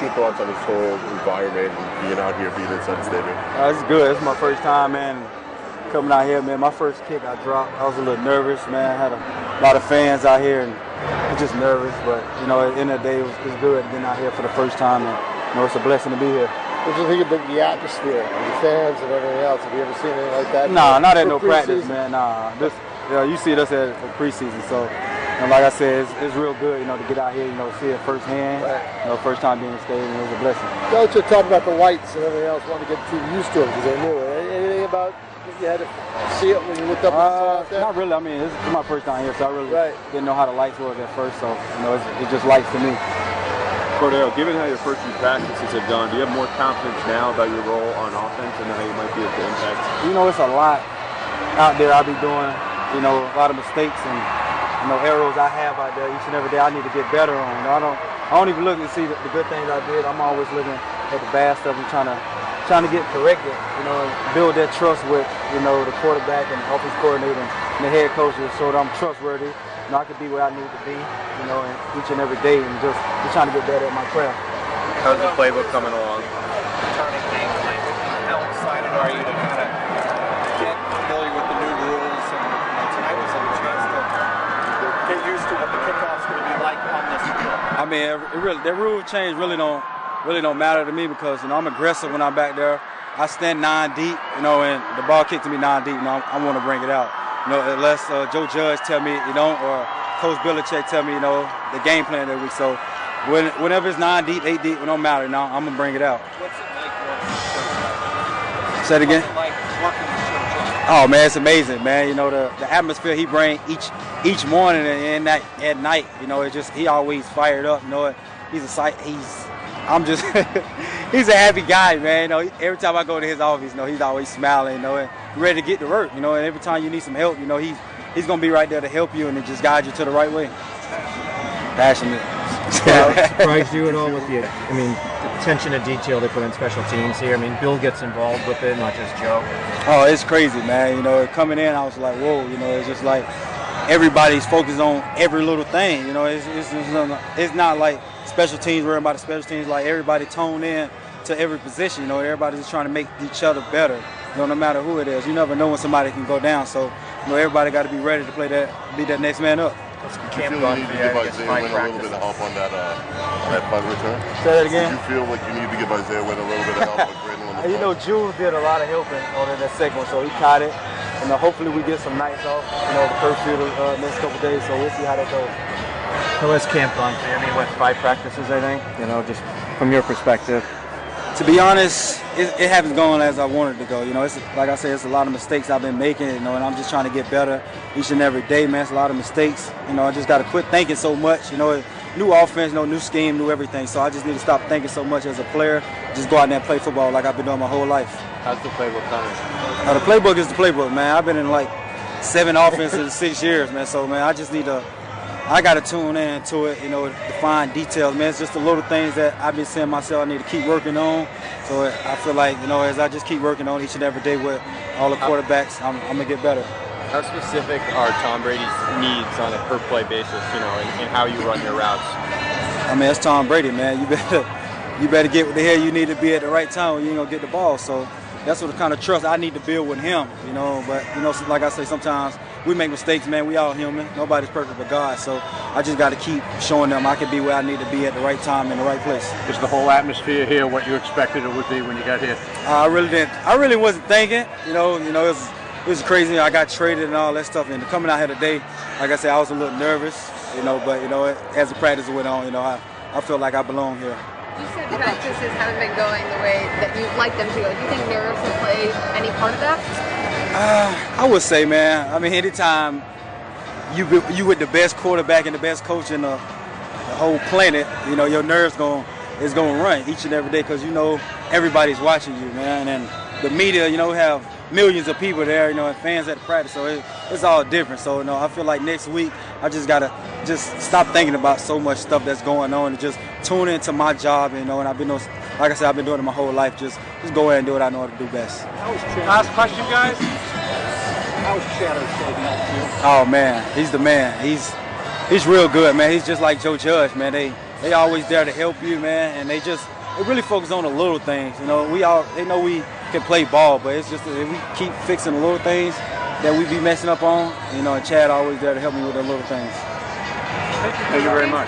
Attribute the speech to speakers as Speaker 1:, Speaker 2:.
Speaker 1: What's your thoughts on this whole environment and being out here, being inside the stadium?
Speaker 2: Uh, it's good. It's my first time, man. Coming out here, man. My first kick, I dropped. I was a little nervous, man. I had a lot of fans out here, and I'm just nervous. But you know, at the end of the day, it was, it's good being out here for the first time, and you know, it's a blessing to be here.
Speaker 3: What do you think about the atmosphere, and the fans, and everything else? Have you ever seen anything like that?
Speaker 2: Nah, not at
Speaker 3: For
Speaker 2: no practice, man. Nah, this, you, know, you see us at the preseason, so you know, like I said, it's, it's real good, you know, to get out here, you know, see it firsthand.
Speaker 3: Right.
Speaker 2: You know, first time being in the stadium, it was a blessing.
Speaker 3: Coach had talked about the lights and everything else. Wanted to get the team used to it because they knew it. Anything about you had to see it when you looked up and saw
Speaker 2: Uh,
Speaker 3: it
Speaker 2: not really. I mean, this is my first time here, so I really
Speaker 3: Right.
Speaker 2: didn't know how the lights was at first. So you know, it's, it's just lights to me.
Speaker 4: Cordarrelle, given how your first few practices have gone, do you have more confidence now about your role on offense and how you might be able to impact?
Speaker 2: You know, it's a lot out there. I'll be doing, you know, a lot of mistakes and you know errors I have out there each and every day. I need to get better on. You know, I don't, I don't even look and see the, the good things I did. I'm always looking at the bad stuff and trying to, trying to get corrected. You know, build that trust with, you know, the quarterback and the offense coordinator and the head coaches, so that I'm trustworthy. You know, I can be where I need to be. You know, and each and every day, and just, just trying to get better at my craft.
Speaker 4: How's the playbook coming along?
Speaker 5: returning game tonight. How excited are you to kind of get familiar with the new rules? And you know, tonight was a chance to get used to what the kickoff's going to be like on this field.
Speaker 2: I mean, it really, the rule change really don't really don't matter to me because you know I'm aggressive when I'm back there. I stand nine deep, you know, and the ball kicked to me nine deep, and I, I want to bring it out. You know, unless uh, Joe Judge tell me you don't, or Coach Belichick tell me you know the game plan that week. So when, whenever it's nine deep, eight deep, it don't matter. Now I'm gonna bring it out.
Speaker 5: What's it like
Speaker 2: Say it again. Oh man, it's amazing, man. You know the, the atmosphere he brings each each morning and, and that at night. You know, it just he always fired up. You know, he's a sight. He's I'm just he's a happy guy, man. You know, every time I go to his office, you know, he's always smiling. You know, and ready to get to work. You know, and every time you need some help, you know, he's he's gonna be right there to help you and to just guide you to the right way. Passionate.
Speaker 6: surprised you at all with the, I mean, attention to detail they put in special teams here? I mean, Bill gets involved with it, not just Joe.
Speaker 2: Oh, it's crazy, man. You know, coming in, I was like, whoa. You know, it's just like everybody's focused on every little thing. You know, it's it's, it's, not, like special teams worrying about the special teams. Like everybody tone in to every position. You know, everybody's just trying to make each other better. You know, no matter who it is, you never know when somebody can go down. So, you know, everybody got to be ready to play that, be that next man up.
Speaker 6: What's the
Speaker 1: Do you feel
Speaker 6: gone
Speaker 1: you need to give Isaiah Wynn a little bit of help on that, uh, that punt return?
Speaker 2: Say that
Speaker 1: Do
Speaker 2: again.
Speaker 1: you feel like you need to give Isaiah Wynn a little bit of help with Brandon on the
Speaker 2: You know. Jules did a lot of helping on that second one, so he caught it. And uh, hopefully we get some nights off, you know, the first few uh, next couple days. So we'll see how that goes.
Speaker 6: How has camp gone for you? I mean, what, five practices, I think? You know, just from your perspective.
Speaker 2: To be honest, it, it hasn't gone as I wanted to go. You know, it's like I said, it's a lot of mistakes I've been making. You know, and I'm just trying to get better each and every day, man. It's a lot of mistakes. You know, I just got to quit thinking so much. You know, new offense, you know, new scheme, new everything. So I just need to stop thinking so much as a player. Just go out there and play football like I've been doing my whole life.
Speaker 4: How's the playbook coming?
Speaker 2: Now, the playbook is the playbook, man. I've been in like seven offenses in six years, man. So, man, I just need to. I got to tune in to it, you know, the fine details, man. It's just the little things that I've been saying myself I need to keep working on. So I feel like, you know, as I just keep working on each and every day with all the quarterbacks, I'm, I'm going to get better.
Speaker 4: How specific are Tom Brady's needs on a per play basis, you know, and, and how you run your routes?
Speaker 2: I mean, it's Tom Brady, man. You better, you better get what the hell you need to be at the right time when you ain't going to get the ball. So that's what the kind of trust I need to build with him, you know. But, you know, like I say, sometimes we make mistakes, man. We all human. Nobody's perfect but God. So I just got to keep showing them I can be where I need to be at the right time in the right place.
Speaker 7: Is the whole atmosphere here what you expected it would be when you got here?
Speaker 2: Uh, I really didn't. I really wasn't thinking. You know, you know, it was, it was crazy. I got traded and all that stuff. And coming out here today, like I said, I was a little nervous. You know, but you know, as the practice went on, you know, I, I feel like I belong here.
Speaker 8: You said the practices haven't been going the way that you'd like them to go. Do you think nerves have played any part of that?
Speaker 2: Uh, I would say, man. I mean, anytime you be- you with the best quarterback and the best coach in the, the whole planet, you know, your nerves going is going to run each and every day because you know everybody's watching you, man. And the media, you know, have millions of people there, you know, and fans at the practice, so it, it's all different. So, you know, I feel like next week I just gotta just stop thinking about so much stuff that's going on and just tune into my job, you know. And I've been, doing- like I said, I've been doing it my whole life. Just just go ahead and do what I know how to do best.
Speaker 7: Last question, guys. How's Chatter shaping up to you?
Speaker 2: Oh man, he's the man. He's he's real good, man. He's just like Joe Judge, man. They they always there to help you, man, and they just they really focus on the little things. You know, we all they know we can play ball, but it's just that if we keep fixing the little things that we be messing up on. You know, and Chad always there to help me with the little things.
Speaker 4: Thank you very much.